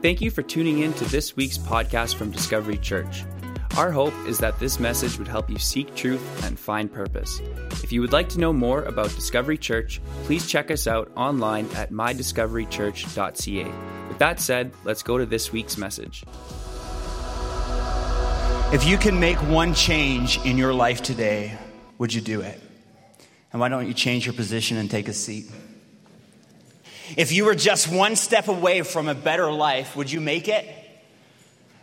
Thank you for tuning in to this week's podcast from Discovery Church. Our hope is that this message would help you seek truth and find purpose. If you would like to know more about Discovery Church, please check us out online at mydiscoverychurch.ca. With that said, let's go to this week's message. If you can make one change in your life today, would you do it? And why don't you change your position and take a seat? If you were just one step away from a better life, would you make it?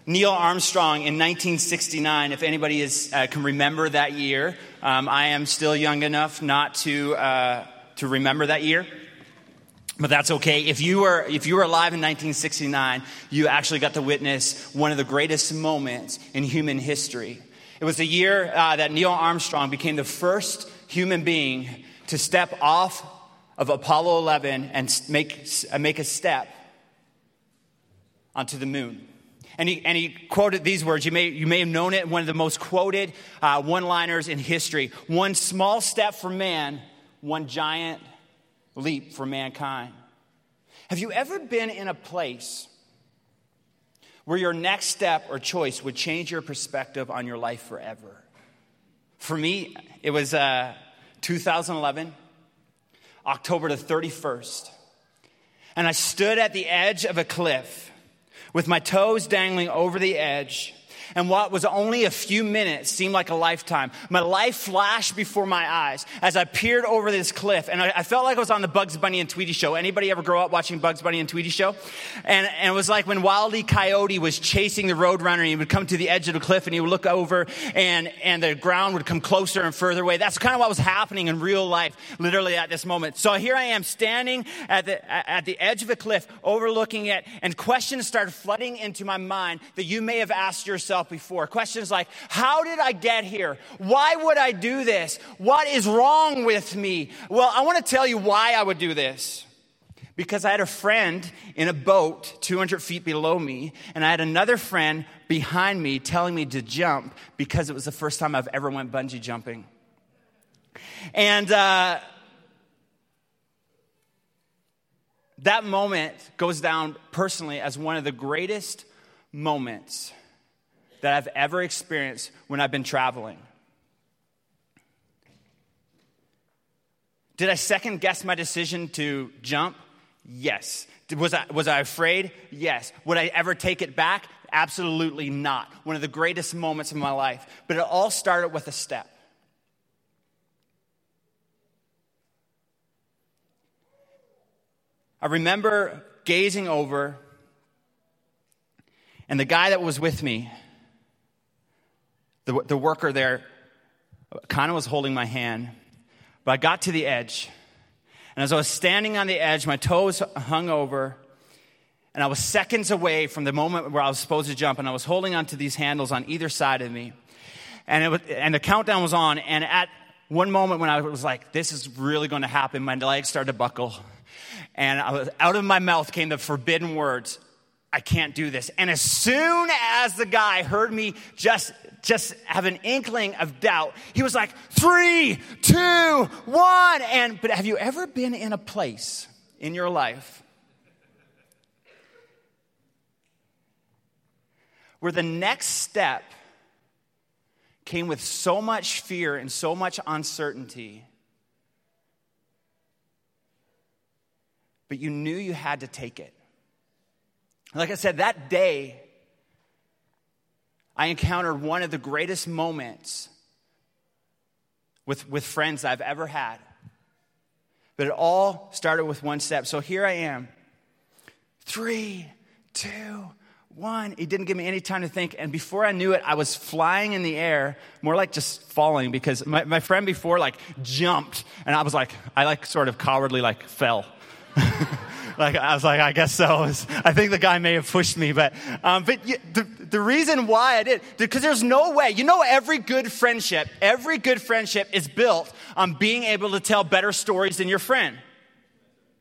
Neil Armstrong in 1969, if anybody is, uh, can remember that year, um, I am still young enough not to, uh, to remember that year. But that's okay. If you, were, if you were alive in 1969, you actually got to witness one of the greatest moments in human history. It was the year uh, that Neil Armstrong became the first human being to step off of Apollo 11 and make, uh, make a step onto the moon. And he, and he quoted these words. You may, you may have known it, one of the most quoted uh, one liners in history. One small step for man, one giant leap for mankind. Have you ever been in a place where your next step or choice would change your perspective on your life forever? For me, it was uh, 2011, October the 31st. And I stood at the edge of a cliff with my toes dangling over the edge and what was only a few minutes seemed like a lifetime. My life flashed before my eyes as I peered over this cliff, and I, I felt like I was on the Bugs Bunny and Tweety show. Anybody ever grow up watching Bugs Bunny and Tweety show? And, and it was like when Wiley Coyote was chasing the Roadrunner, and he would come to the edge of the cliff, and he would look over, and, and the ground would come closer and further away. That's kind of what was happening in real life, literally at this moment. So here I am standing at the, at the edge of a cliff, overlooking it, and questions started flooding into my mind that you may have asked yourself yourself before. Questions like, How did I get here? Why would I do this? What is wrong with me? Well, I want to tell you why I would do this. Because I had a friend in a boat 200 feet below me, and I had another friend behind me telling me to jump because it was the first time I've ever went bungee jumping. And uh, that moment goes down personally as one of the greatest moments that I've ever experienced when I've been traveling. Did I second guess my decision to jump? Yes. Was I, was I afraid? Yes. Would I ever take it back? Absolutely not. One of the greatest moments of my life. But it all started with a step. I remember gazing over, and the guy that was with me the, the worker there kind of was holding my hand, but I got to the edge. And as I was standing on the edge, my toes hung over, and I was seconds away from the moment where I was supposed to jump, and I was holding onto these handles on either side of me. And, it was, and the countdown was on, and at one moment when I was like, this is really going to happen, my legs started to buckle. And was, out of my mouth came the forbidden words, I can't do this. And as soon as the guy heard me just just have an inkling of doubt. He was like, three, two, one. And, but have you ever been in a place in your life where the next step came with so much fear and so much uncertainty, but you knew you had to take it? Like I said, that day, I encountered one of the greatest moments with, with friends I've ever had. But it all started with one step. So here I am. Three, two, one. He didn't give me any time to think. And before I knew it, I was flying in the air, more like just falling because my, my friend before like jumped. And I was like, I like sort of cowardly like fell. like I was like, I guess so. I think the guy may have pushed me, but um, but the, the reason why I did because there's no way. You know, every good friendship, every good friendship is built on being able to tell better stories than your friend,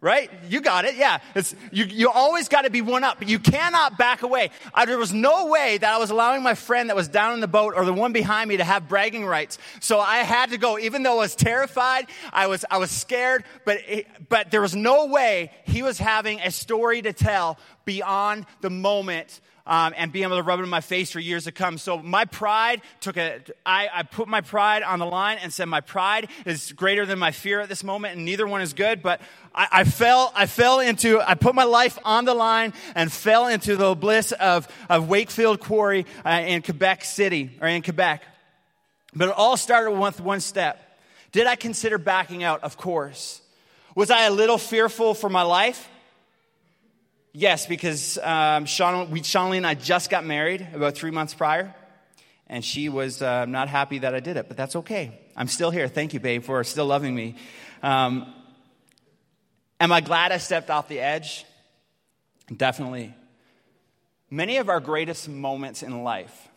right? You got it. Yeah. It's, you, you always got to be one up. but You cannot back away. I, there was no way that I was allowing my friend that was down in the boat or the one behind me to have bragging rights. So I had to go, even though I was terrified, I was, I was scared, but, it, but there was no way he was having a story to tell beyond the moment um, and being able to rub it in my face for years to come. So my pride took a, I, I put my pride on the line and said my pride is greater than my fear at this moment, and neither one is good. But I, I fell, I fell into, I put my life on the line and fell into the bliss of, of Wakefield Quarry uh, in Quebec City or in Quebec. But it all started with one step. Did I consider backing out? Of course. Was I a little fearful for my life? Yes, because um, Shawnee, and I just got married about three months prior, and she was uh, not happy that I did it, but that's okay. I'm still here. Thank you, babe, for still loving me. Um, am I glad I stepped off the edge? Definitely. Many of our greatest moments in life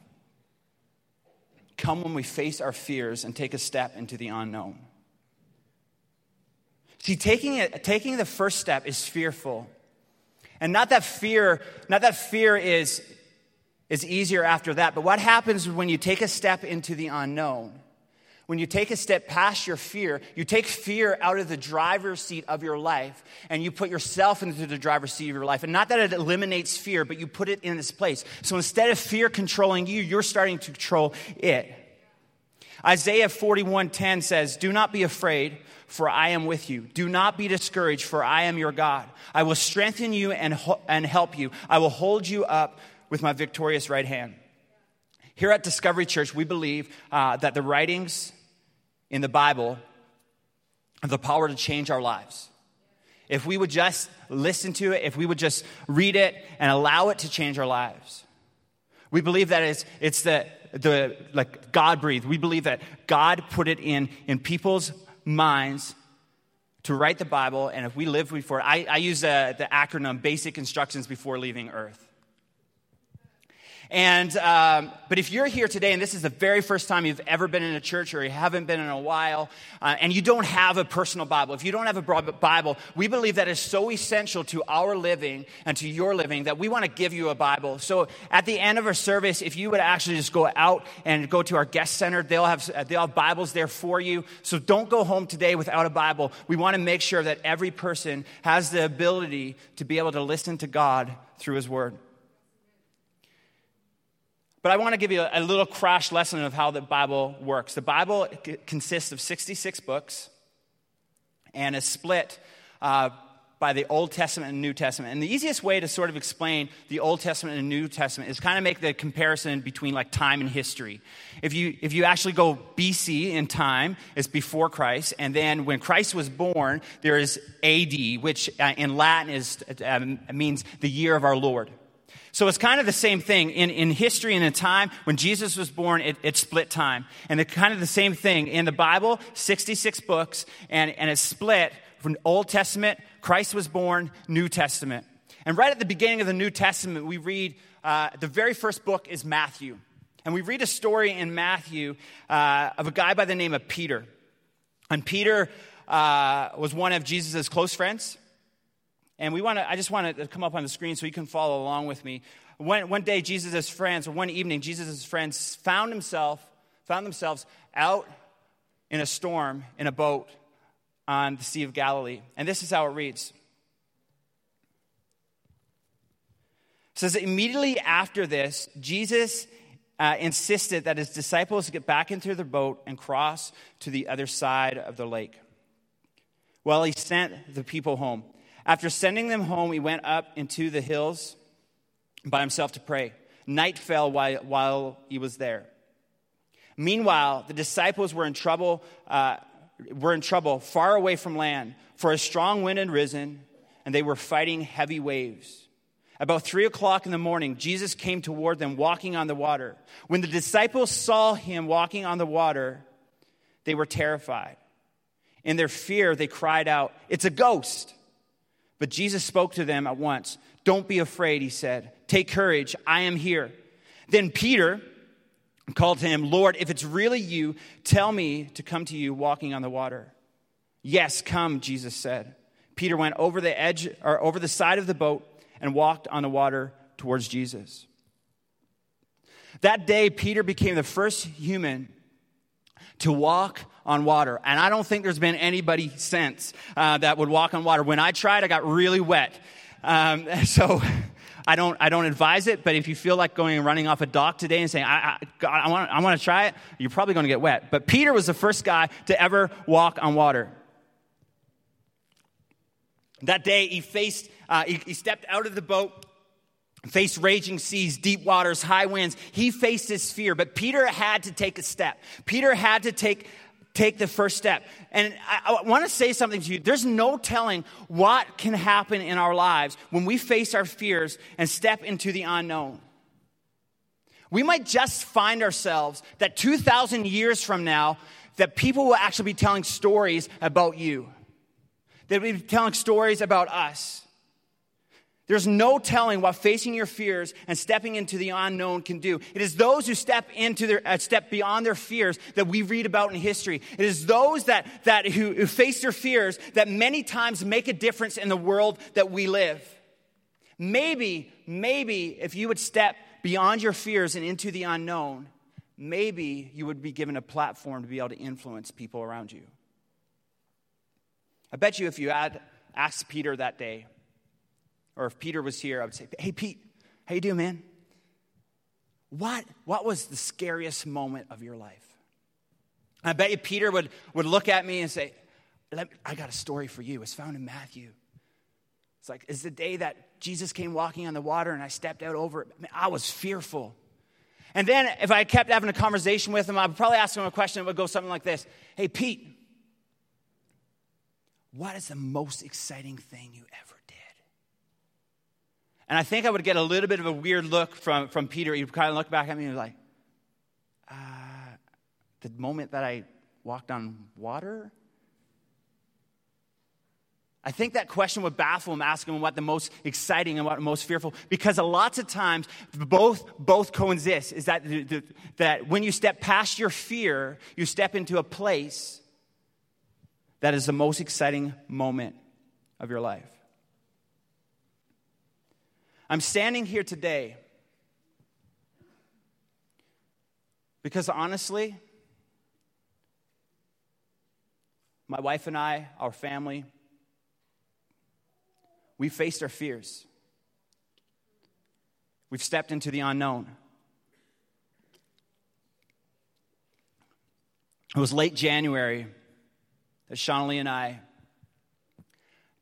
come when we face our fears and take a step into the unknown. See, taking, it, taking the first step is fearful and not that fear, not that fear is, is easier after that, but what happens when you take a step into the unknown? When you take a step past your fear, you take fear out of the driver's seat of your life and you put yourself into the driver's seat of your life. And not that it eliminates fear, but you put it in its place. So instead of fear controlling you, you're starting to control it. Isaiah 41:10 says, "Do not be afraid, for I am with you. Do not be discouraged, for I am your God. I will strengthen you and, ho- and help you. I will hold you up with my victorious right hand. Here at Discovery Church, we believe uh, that the writings in the Bible have the power to change our lives. If we would just listen to it, if we would just read it and allow it to change our lives. We believe that it's, it's the, the like God breathed. We believe that God put it in, in people's minds to write the Bible, and if we live before, I, I use the, the acronym Basic Instructions Before Leaving Earth. And, um, but if you're here today and this is the very first time you've ever been in a church or you haven't been in a while, uh, and you don't have a personal Bible, if you don't have a Bible, we believe that is so essential to our living and to your living that we want to give you a Bible. So at the end of our service, if you would actually just go out and go to our guest center, they'll have, they'll have Bibles there for you. So don't go home today without a Bible. We want to make sure that every person has the ability to be able to listen to God through His Word. But I want to give you a, little crash lesson of how the Bible works. The Bible consists of 66 books and is split uh, by the Old Testament and New Testament. And the easiest way to sort of explain the Old Testament and New Testament is kind of make the comparison between like time and history. If you, if you actually go BC in time, it's before Christ. And then when Christ was born, there is AD, which uh, in Latin is, uh, means the year of our Lord. So it's kind of the same thing. In, in history and in time, when Jesus was born, it, it split time. And it's kind of the same thing. In the Bible, 66 books, and, and it's split from Old Testament, Christ was born, New Testament. And right at the beginning of the New Testament, we read uh, the very first book is Matthew. And we read a story in Matthew uh, of a guy by the name of Peter. And Peter uh, was one of Jesus' close friends. And we want to, I just want to come up on the screen so you can follow along with me. One, one day, Jesus' friends, or one evening, Jesus' friends found himself, found themselves out in a storm in a boat on the Sea of Galilee. And this is how it reads. It says immediately after this, Jesus uh, insisted that his disciples get back into their boat and cross to the other side of the lake. Well, he sent the people home. After sending them home, he went up into the hills by himself to pray. Night fell while, while he was there. Meanwhile, the disciples were in trouble, uh, were in trouble far away from land, for a strong wind had risen, and they were fighting heavy waves. About three o'clock in the morning, Jesus came toward them walking on the water. When the disciples saw him walking on the water, they were terrified. In their fear, they cried out, It's a ghost! But Jesus spoke to them at once. Don't be afraid, he said. Take courage, I am here. Then Peter called to him, Lord, if it's really you, tell me to come to you walking on the water. Yes, come, Jesus said. Peter went over the edge or over the side of the boat and walked on the water towards Jesus. That day, Peter became the first human to walk on water. And I don't think there's been anybody since uh, that would walk on water. When I tried, I got really wet. Um, so I don't, I don't advise it, but if you feel like going and running off a dock today and saying, I, I, I want, I want to try it, you're probably going to get wet. But Peter was the first guy to ever walk on water. That day, he faced, uh, he, he stepped out of the boat faced raging seas, deep waters, high winds. He faced his fear, but Peter had to take a step. Peter had to take take the first step. And I, I want to say something to you. There's no telling what can happen in our lives when we face our fears and step into the unknown. We might just find ourselves that 2,000 years from now, that people will actually be telling stories about you. They'll be telling stories about us. There's no telling what facing your fears and stepping into the unknown can do. It is those who step into their uh, step beyond their fears that we read about in history. It is those that, that who, who face their fears that many times make a difference in the world that we live. Maybe, maybe if you would step beyond your fears and into the unknown, maybe you would be given a platform to be able to influence people around you. I bet you if you had asked Peter that day, or if Peter was here, I would say, Hey, Pete, how you doing, man? What, what was the scariest moment of your life? I bet you Peter would, would look at me and say, I got a story for you. It's found in Matthew. It's like, it's the day that Jesus came walking on the water and I stepped out over it. I was fearful. And then if I kept having a conversation with him, I would probably ask him a question that would go something like this Hey, Pete, what is the most exciting thing you ever and I think I would get a little bit of a weird look from, from Peter. He'd kind of look back at me and be like, uh, the moment that I walked on water? I think that question would baffle him, asking him what the most exciting and what most fearful, because a lots of times both, both coexist. Is that, that when you step past your fear, you step into a place that is the most exciting moment of your life. I'm standing here today because honestly, my wife and I, our family, we faced our fears. We've stepped into the unknown. It was late January that Shawnee and I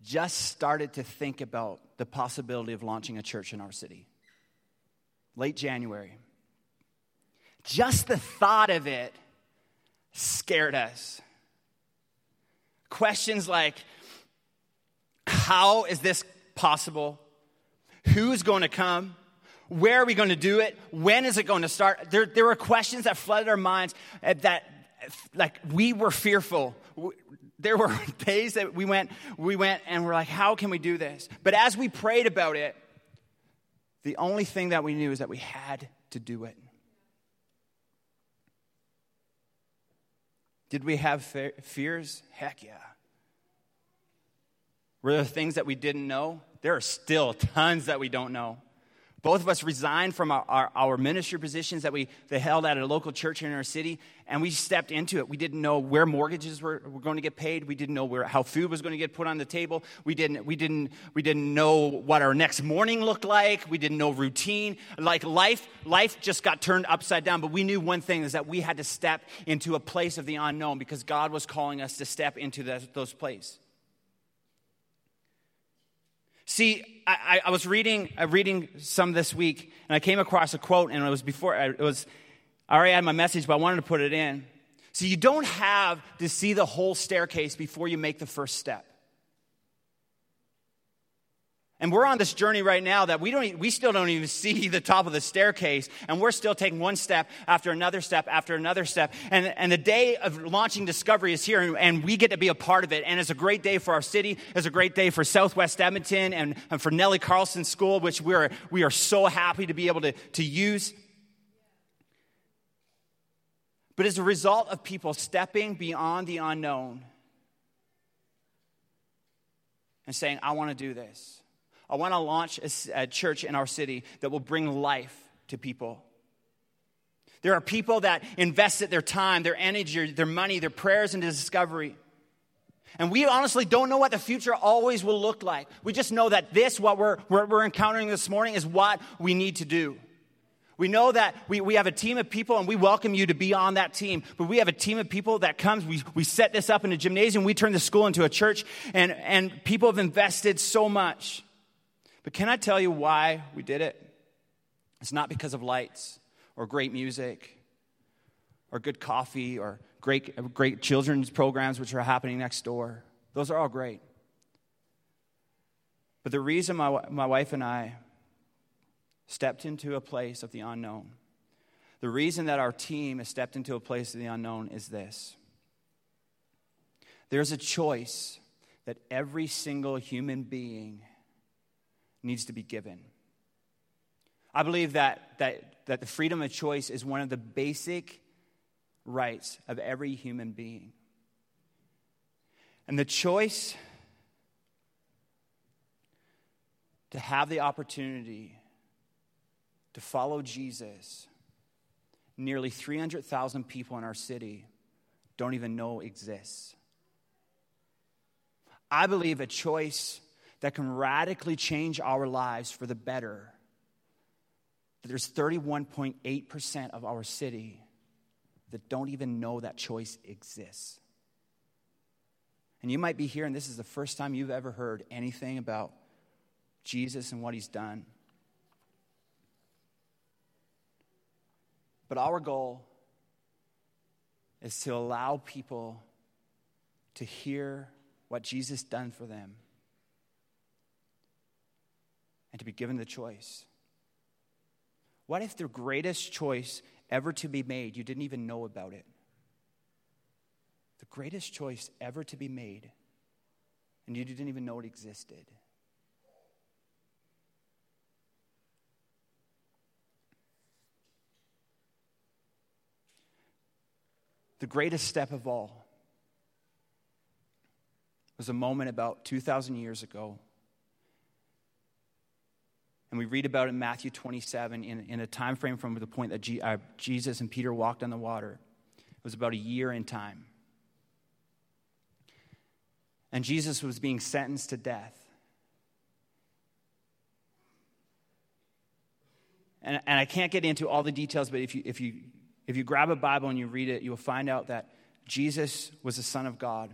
just started to think about the possibility of launching a church in our city. Late January. Just the thought of it scared us. Questions like how is this possible? Who's going to come? Where are we going to do it? When is it going to start? There, there were questions that flooded our minds uh, that, like, we were fearful there were days that we went, we went and we're like, how can we do this? But as we prayed about it, the only thing that we knew is that we had to do it. Did we have fears? Heck yeah. Were there things that we didn't know? There are still tons that we don't know. Both of us resigned from our, our, our, ministry positions that we held at a local church in our city, and we stepped into it. We didn't know where mortgages were, were going to get paid. We didn't know where, how food was going to get put on the table. We didn't, we, didn't, we didn't know what our next morning looked like. We didn't know routine. Like life, life just got turned upside down. But we knew one thing is that we had to step into a place of the unknown because God was calling us to step into those places. See, I, I, was reading, reading some this week, and I came across a quote, and it was before, it was, I already had my message, but I wanted to put it in. So you don't have to see the whole staircase before you make the first step. And we're on this journey right now that we, don't, we still don't even see the top of the staircase, and we're still taking one step after another step after another step. And, and the day of launching Discovery is here, and, and we get to be a part of it. And it's a great day for our city. It's a great day for Southwest Edmonton and, and for Nellie Carlson School, which we are, we are so happy to be able to, to use. But as a result of people stepping beyond the unknown, and saying, I want to do this. I want to launch a, a church in our city that will bring life to people. There are people that invested their time, their energy, their money, their prayers into discovery. And we honestly don't know what the future always will look like. We just know that this, what we're, we're, we're encountering this morning, is what we need to do. We know that we, we have a team of people and we welcome you to be on that team. But we have a team of people that comes, we, we set this up in a gymnasium, we turn the school into a church, and, and people have invested so much. But can I tell you why we did it? It's not because of lights or great music or good coffee or great, great children's programs which are happening next door. Those are all great. But the reason my, my wife and I stepped into a place of the unknown, the reason that our team has stepped into a place of the unknown is this there's a choice that every single human being needs to be given. I believe that, that, that the freedom of choice is one of the basic rights of every human being. And the choice to have the opportunity to follow Jesus, nearly 300,000 people in our city don't even know exists. I believe a choice that can radically change our lives for the better. There's 31.8% of our city that don't even know that choice exists. And you might be here, and this is the first time you've ever heard anything about Jesus and what he's done. But our goal is to allow people to hear what Jesus done for them and to be given the choice. What if the greatest choice ever to be made, you didn't even know about it? The greatest choice ever to be made, and you didn't even know it existed. The greatest step of all was a moment about 2,000 years ago and we read about it in Matthew 27 in, in a time frame from the point that G, uh, Jesus and Peter walked on the water. It was about a year in time. And Jesus was being sentenced to death. And, and I can't get into all the details, but if you, if, you, if you grab a Bible and you read it, you'll find out that Jesus was the Son of God.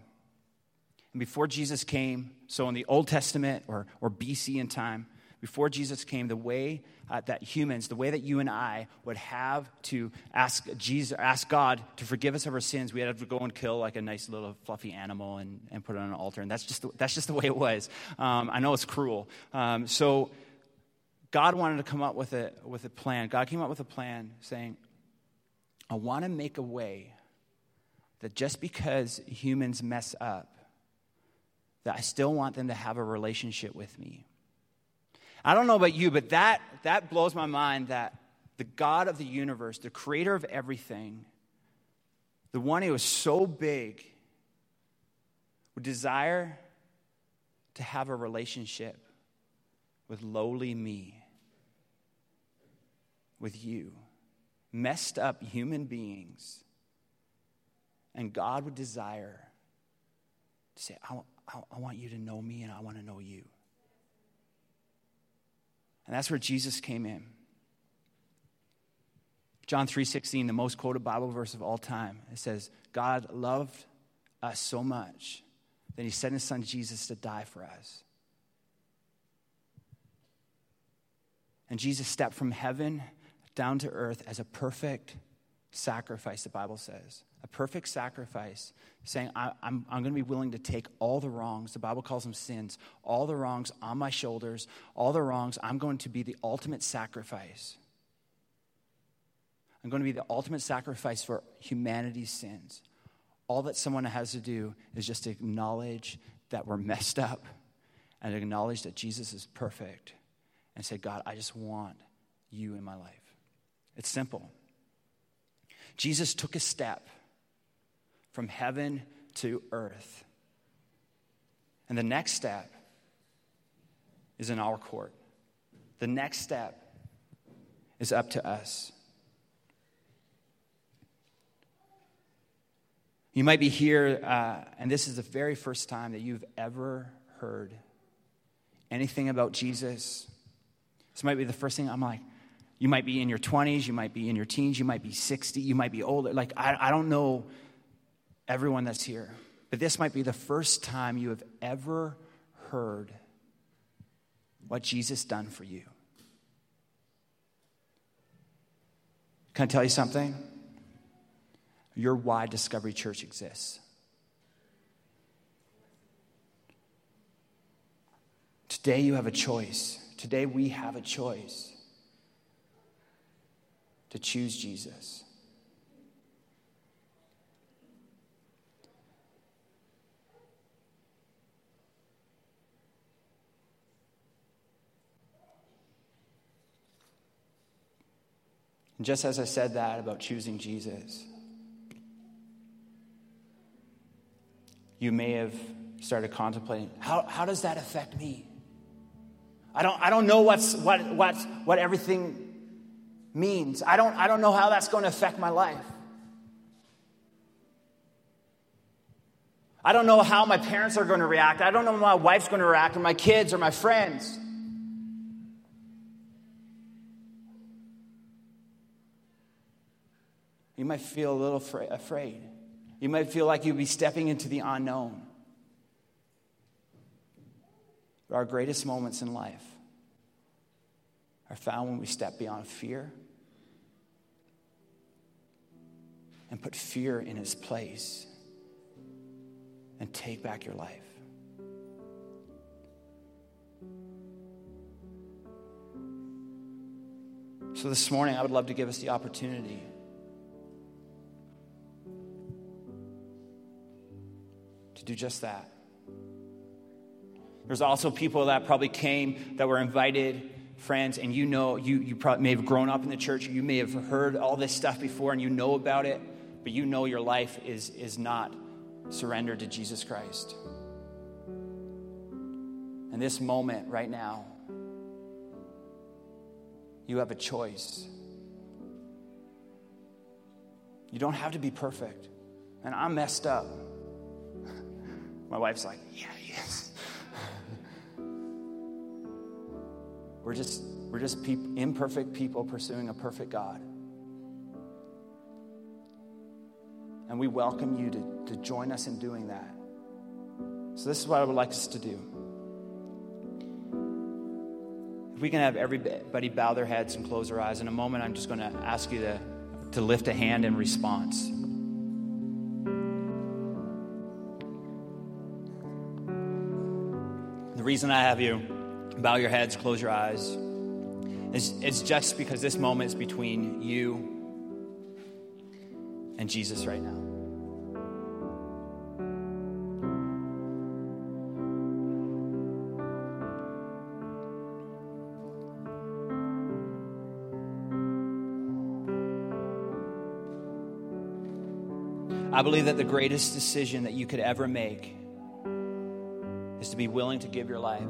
And before Jesus came, so in the Old Testament or, or BC in time, before Jesus came, the way uh, that humans, the way that you and I would have to ask Jesus, ask God to forgive us of our sins, we had to go and kill like a nice little fluffy animal and, and put it on an altar. And that's just the, that's just the way it was. Um, I know it's cruel. Um, so God wanted to come up with a, with a plan. God came up with a plan saying, I want to make a way that just because humans mess up, that I still want them to have a relationship with me. I don't know about you, but that, that blows my mind that the God of the universe, the creator of everything, the one who is so big, would desire to have a relationship with lowly me, with you, messed up human beings. And God would desire to say, I, I, I want you to know me and I want to know you. And that's where Jesus came in. John 3:16, the most quoted Bible verse of all time. It says, God loved us so much that he sent his son Jesus to die for us. And Jesus stepped from heaven down to earth as a perfect sacrifice, the Bible says. A perfect sacrifice, saying, I, am I'm going to be willing to take all the wrongs, the Bible calls them sins, all the wrongs on my shoulders, all the wrongs. I'm going to be the ultimate sacrifice. I'm going to be the ultimate sacrifice for humanity's sins. All that someone has to do is just acknowledge that we're messed up and acknowledge that Jesus is perfect and say, God, I just want you in my life. It's simple. Jesus took a step from heaven to earth. And the next step is in our court. The next step is up to us. You might be here, uh, and this is the very first time that you've ever heard anything about Jesus. This might be the first thing I'm like, you might be in your 20s, you might be in your teens, you might be 60, you might be older. Like, I, I don't know everyone that's here, but this might be the first time you have ever heard what Jesus done for you. Can I tell you something? Your why Discovery Church exists. Today you have a choice. Today we have a choice to choose Jesus. And just as I said that about choosing Jesus, you may have started contemplating how, how does that affect me? I don't, I don't know what's, what, what, what everything means. I don't, I don't know how that's going to affect my life. I don't know how my parents are going to react. I don't know how my wife's going to react, or my kids, or my friends. You might feel a little afraid. You might feel like you'd be stepping into the unknown. Our greatest moments in life are found when we step beyond fear and put fear in its place and take back your life. So, this morning, I would love to give us the opportunity to do just that. There's also people that probably came that were invited, friends, and you know, you, you probably may have grown up in the church, you may have heard all this stuff before and you know about it, but you know your life is, is not surrendered to Jesus Christ. And this moment right now, you have a choice. You don't have to be perfect. And I'm messed up. My wife's like, yeah, yes. We're just, we're just peop- imperfect people pursuing a perfect God. And we welcome you to, to join us in doing that. So, this is what I would like us to do. If we can have everybody bow their heads and close their eyes, in a moment, I'm just going to ask you to, to lift a hand in response. The reason I have you bow your heads, close your eyes, is it's just because this moment is between you and Jesus right now. I believe that the greatest decision that you could ever make is to be willing to give your life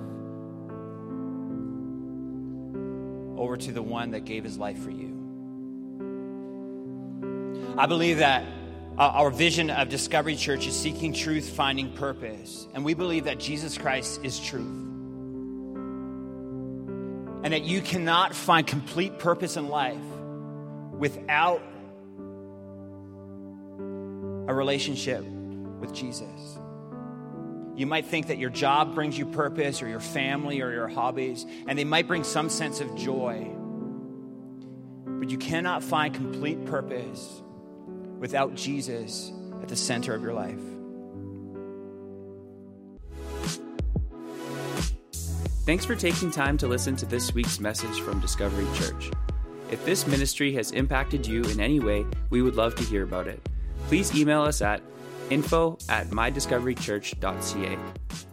to the one that gave his life for you. I believe that uh, our vision of Discovery Church is seeking truth, finding purpose. And we believe that Jesus Christ is truth. And that you cannot find complete purpose in life without a relationship with Jesus. You might think that your job brings you purpose, or your family, or your hobbies, and they might bring some sense of joy. But you cannot find complete purpose without Jesus at the center of your life. Thanks for taking time to listen to this week's message from Discovery Church. If this ministry has impacted you in any way, we would love to hear about it. Please email us at info at mydiscoverychurch.ca.